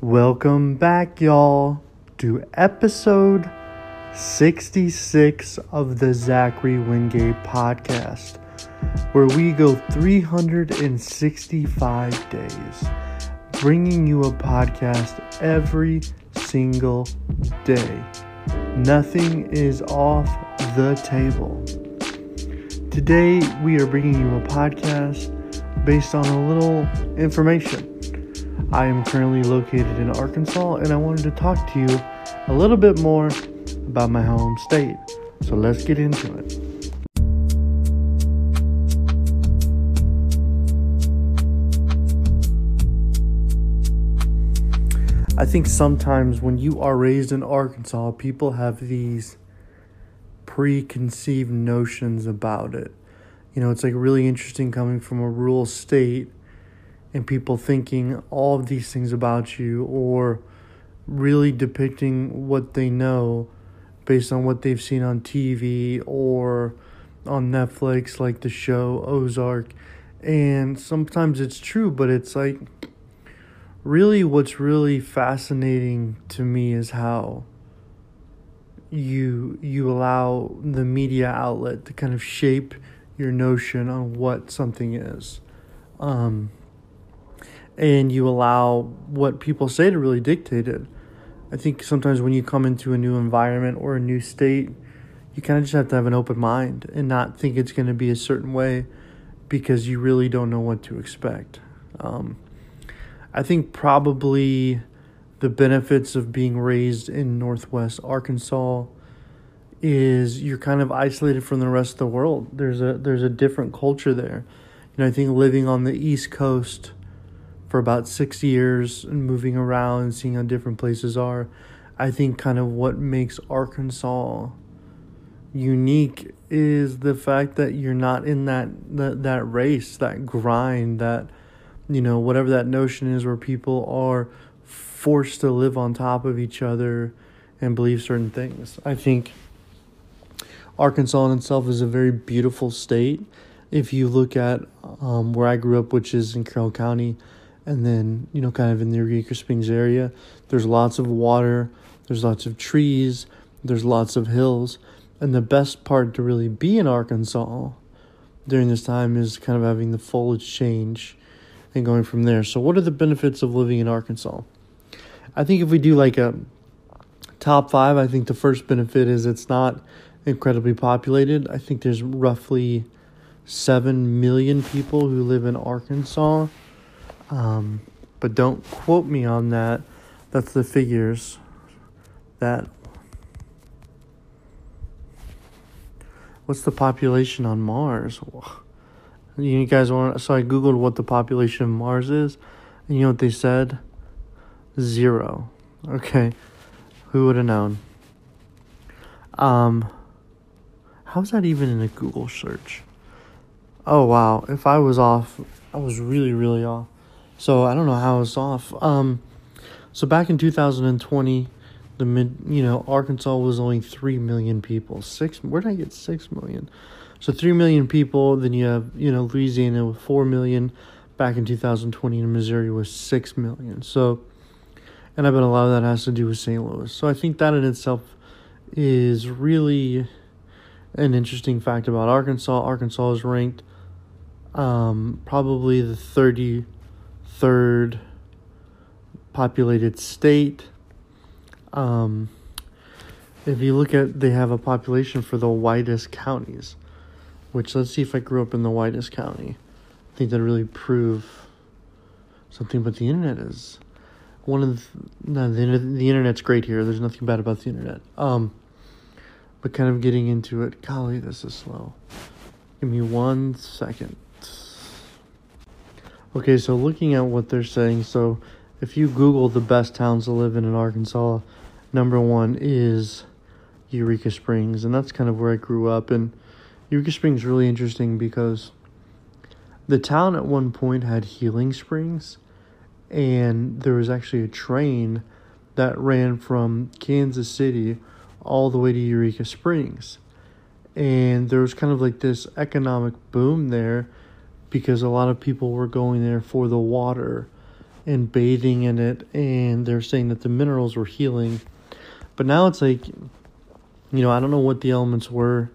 Welcome back, y'all, to episode 66 of the Zachary Wingate podcast, where we go 365 days, bringing you a podcast every single day. Nothing is off the table. Today, we are bringing you a podcast based on a little information. I am currently located in Arkansas and I wanted to talk to you a little bit more about my home state. So let's get into it. I think sometimes when you are raised in Arkansas, people have these preconceived notions about it. You know, it's like really interesting coming from a rural state and people thinking all of these things about you or really depicting what they know based on what they've seen on TV or on Netflix, like the show Ozark. And sometimes it's true, but it's like really what's really fascinating to me is how you you allow the media outlet to kind of shape your notion on what something is. Um, and you allow what people say to really dictate it. I think sometimes when you come into a new environment or a new state, you kind of just have to have an open mind and not think it's going to be a certain way because you really don't know what to expect. Um, I think probably the benefits of being raised in Northwest Arkansas is you're kind of isolated from the rest of the world. There's a there's a different culture there. You know, I think living on the East Coast for about six years and moving around and seeing how different places are, I think kind of what makes Arkansas unique is the fact that you're not in that that, that race, that grind, that you know, whatever that notion is where people are forced to live on top of each other and believe certain things. I think Arkansas in itself is a very beautiful state. If you look at um, where I grew up, which is in Carroll County, and then you know kind of in the Eureka Springs area there's lots of water there's lots of trees there's lots of hills and the best part to really be in Arkansas during this time is kind of having the foliage change and going from there. So what are the benefits of living in Arkansas? I think if we do like a top 5 I think the first benefit is it's not incredibly populated. I think there's roughly 7 million people who live in Arkansas um, but don't quote me on that. That's the figures that. What's the population on Mars? You guys want? So I googled what the population of Mars is, and you know what they said? Zero. Okay, who would have known? Um, how's that even in a Google search? Oh wow! If I was off, I was really really off. So I don't know how it's off. Um, so back in 2020, the mid, you know, Arkansas was only three million people. Six. Where did I get six million? So three million people. Then you have you know Louisiana with four million. Back in 2020, and Missouri was six million. So, and I bet a lot of that has to do with St. Louis. So I think that in itself is really an interesting fact about Arkansas. Arkansas is ranked um, probably the 30 third populated state. Um, if you look at, they have a population for the whitest counties, which let's see if I grew up in the whitest county. I think that really prove something. But the internet is one of the no, the, the internet's great here. There's nothing bad about the internet. Um, but kind of getting into it. Golly, this is slow. Give me one second. Okay, so looking at what they're saying, so if you Google the best towns to live in in Arkansas, number one is Eureka Springs, and that's kind of where I grew up. And Eureka Springs is really interesting because the town at one point had healing springs, and there was actually a train that ran from Kansas City all the way to Eureka Springs. And there was kind of like this economic boom there because a lot of people were going there for the water and bathing in it, and they're saying that the minerals were healing. But now it's like, you know, I don't know what the elements were,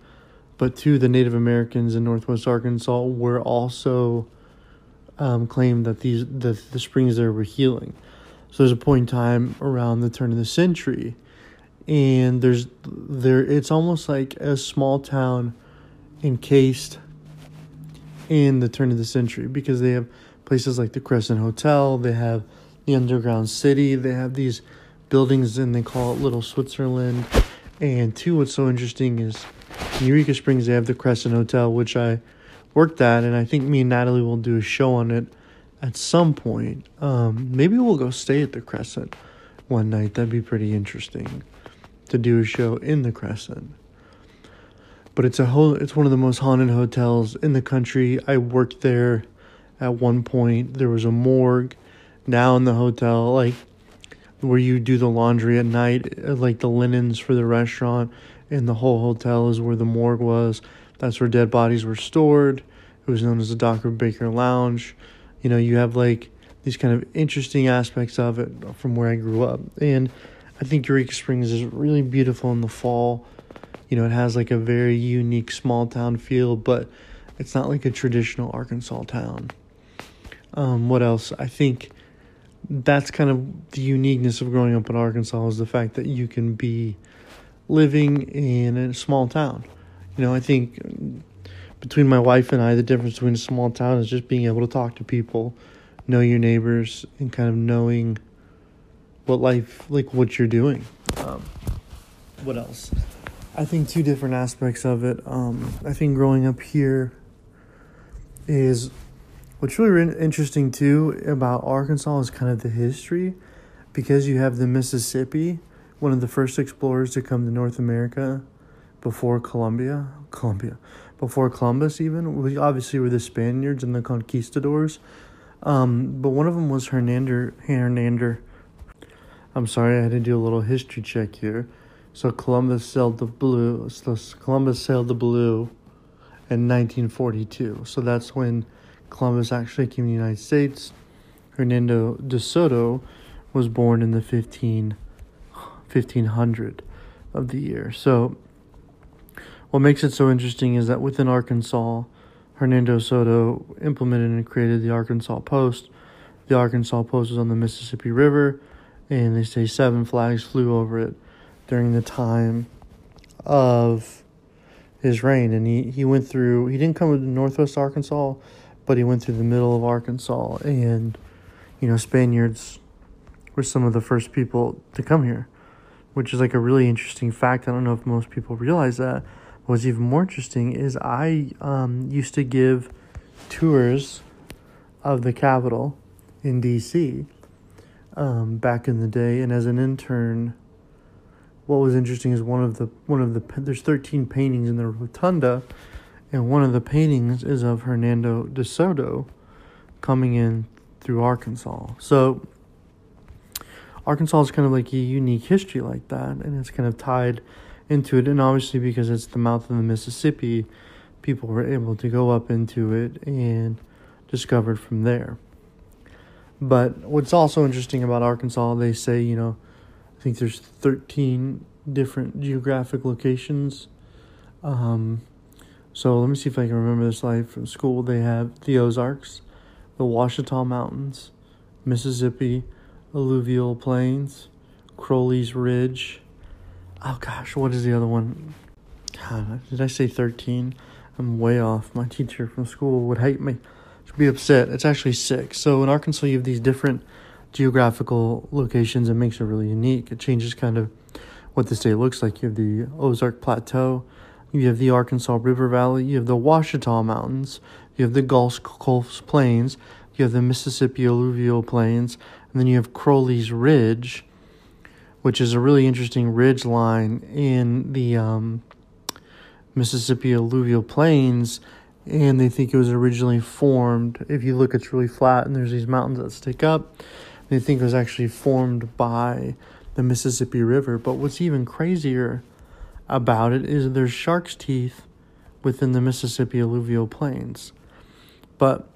but two, the Native Americans in Northwest Arkansas were also um, claimed that these the the springs there were healing. So there's a point in time around the turn of the century, and there's there it's almost like a small town encased in the turn of the century because they have places like the Crescent Hotel, they have the underground city, they have these buildings and they call it Little Switzerland. And two, what's so interesting is in Eureka Springs they have the Crescent Hotel, which I worked at, and I think me and Natalie will do a show on it at some point. Um, maybe we'll go stay at the Crescent one night. That'd be pretty interesting to do a show in the Crescent. But it's a whole it's one of the most haunted hotels in the country. I worked there at one point. There was a morgue now in the hotel like where you do the laundry at night, uh, like the linens for the restaurant and the whole hotel is where the morgue was. That's where dead bodies were stored. It was known as the Dr. Baker Lounge. You know, you have like these kind of interesting aspects of it from where I grew up. And I think Eureka Springs is really beautiful in the fall. You know, it has like a very unique small town feel, but it's not like a traditional Arkansas town. Um, what else? I think that's kind of the uniqueness of growing up in Arkansas is the fact that you can be living in a small town. You know, I think between my wife and I, the difference between a small town is just being able to talk to people, know your neighbors, and kind of knowing what life, like what you're doing. Um, what else? I think two different aspects of it. Um, I think growing up here is what's really interesting too about Arkansas is kind of the history because you have the Mississippi, one of the first explorers to come to North America before Columbia, Columbia, before Columbus even. We obviously were the Spaniards and the conquistadors. Um, but one of them was Hernander, Hernander. I'm sorry, I had to do a little history check here. So Columbus sailed the blue. So Columbus sailed the blue in 1942. So that's when Columbus actually came to the United States. Hernando de Soto was born in the 15, 1500 of the year. So what makes it so interesting is that within Arkansas, Hernando Soto implemented and created the Arkansas Post. The Arkansas Post was on the Mississippi River, and they say seven flags flew over it during the time of his reign. And he, he went through, he didn't come to northwest Arkansas, but he went through the middle of Arkansas. And, you know, Spaniards were some of the first people to come here, which is like a really interesting fact. I don't know if most people realize that what's even more interesting is I um, used to give tours of the Capitol in D.C. Um, back in the day, and as an intern, what was interesting is one of the one of the there's 13 paintings in the rotunda, and one of the paintings is of Hernando de Soto coming in through Arkansas. So Arkansas is kind of like a unique history like that, and it's kind of tied into it. And obviously, because it's the mouth of the Mississippi, people were able to go up into it and discovered from there. But what's also interesting about Arkansas, they say, you know, I think there's 13 different geographic locations. Um, so let me see if I can remember this life from school. They have the Ozarks, the Ouachita Mountains, Mississippi, alluvial plains, Crowley's Ridge, oh gosh, what is the other one? God, did I say 13? I'm way off. My teacher from school would hate me. She'd be upset. It's actually six. So in Arkansas, you have these different geographical locations. It makes it really unique. It changes kind of what the state looks like. You have the Ozark Plateau. You have the Arkansas River Valley. You have the Ouachita Mountains. You have the Gulf Coast Plains. You have the Mississippi Alluvial Plains. And then you have Crowley's Ridge which is a really interesting ridge line in the um, Mississippi alluvial plains. And they think it was originally formed. If you look, it's really flat, and there's these mountains that stick up. They think was actually formed by the Mississippi River. But what's even crazier about it is there's shark's teeth within the Mississippi alluvial plains. But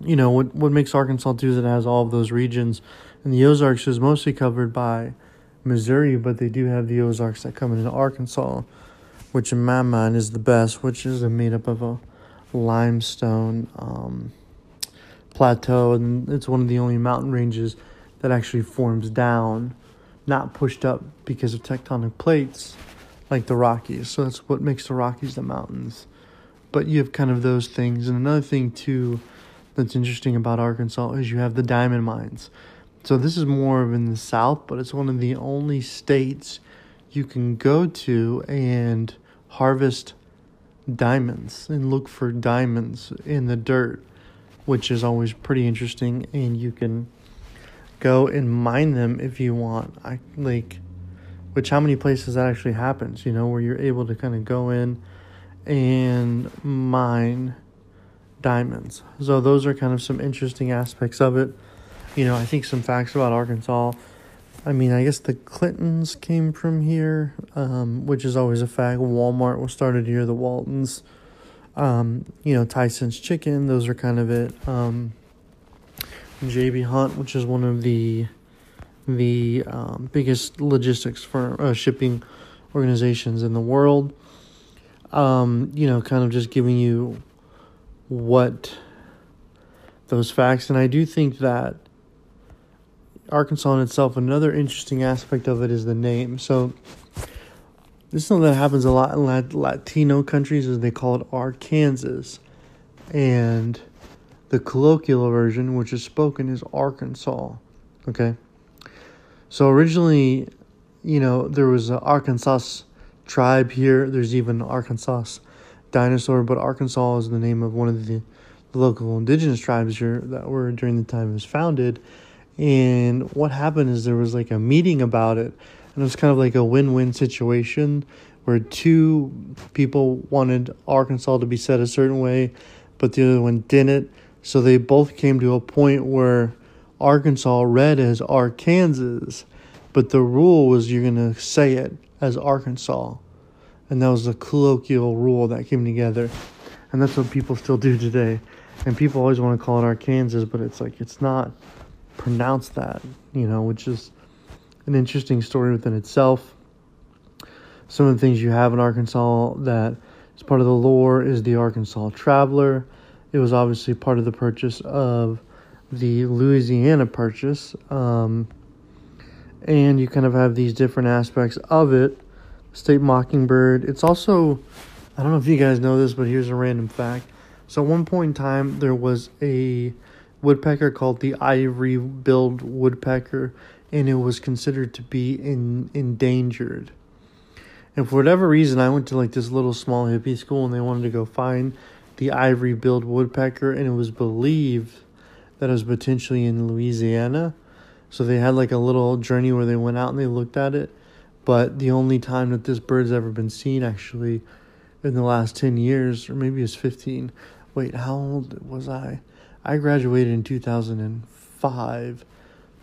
you know what what makes Arkansas is it has all of those regions, and the Ozarks is mostly covered by Missouri, but they do have the Ozarks that come into Arkansas, which in my mind is the best, which is made up of a limestone um, plateau, and it's one of the only mountain ranges that actually forms down, not pushed up because of tectonic plates like the Rockies. So that's what makes the Rockies the mountains. But you have kind of those things, and another thing too that's interesting about Arkansas is you have the diamond mines. So this is more of in the south, but it's one of the only states you can go to and harvest diamonds and look for diamonds in the dirt, which is always pretty interesting and you can go and mine them if you want. I like which how many places that actually happens, you know, where you're able to kind of go in and mine diamonds. So those are kind of some interesting aspects of it. You know, I think some facts about Arkansas. I mean, I guess the Clintons came from here, um, which is always a fact. Walmart was started here. The Waltons, um, you know, Tyson's Chicken. Those are kind of it. Um, JB Hunt, which is one of the the um, biggest logistics for uh, shipping organizations in the world. Um, you know, kind of just giving you what those facts. And I do think that Arkansas in itself, another interesting aspect of it is the name. So this is something that happens a lot in Latino countries, as they call it Arkansas, and the colloquial version, which is spoken, is Arkansas. Okay, so originally, you know, there was an Arkansas tribe here. There's even Arkansas dinosaur, but Arkansas is the name of one of the, the local indigenous tribes here that were during the time it was founded. And what happened is there was like a meeting about it, and it was kind of like a win win situation where two people wanted Arkansas to be said a certain way, but the other one didn't. So they both came to a point where Arkansas read as Arkansas, but the rule was you're going to say it as Arkansas. And that was the colloquial rule that came together. And that's what people still do today. And people always want to call it arkansas but it's like it's not pronounced that you know which is an interesting story within itself some of the things you have in arkansas that is part of the lore is the arkansas traveler it was obviously part of the purchase of the louisiana purchase um, and you kind of have these different aspects of it state mockingbird. It's also, I don't know if you guys know this, but here's a random fact. So at one point in time, there was a woodpecker called the ivory-billed woodpecker, and it was considered to be in, endangered. And for whatever reason, I went to like this little small hippie school, and they wanted to go find the ivory-billed woodpecker, and it was believed that it was potentially in Louisiana. So they had like a little journey where they went out and they looked at it but the only time that this bird's ever been seen actually in the last 10 years, or maybe it's 15. Wait, how old was I? I graduated in 2005.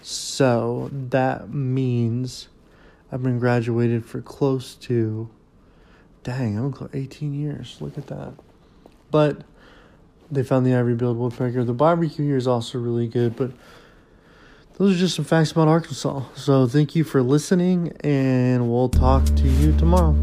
So that means I've been graduated for close to, dang, I'm close, 18 years. Look at that. But they found the ivory billed woodpecker. The barbecue here is also really good, but those are just some facts about Arkansas. So thank you for listening, and we'll talk to you tomorrow.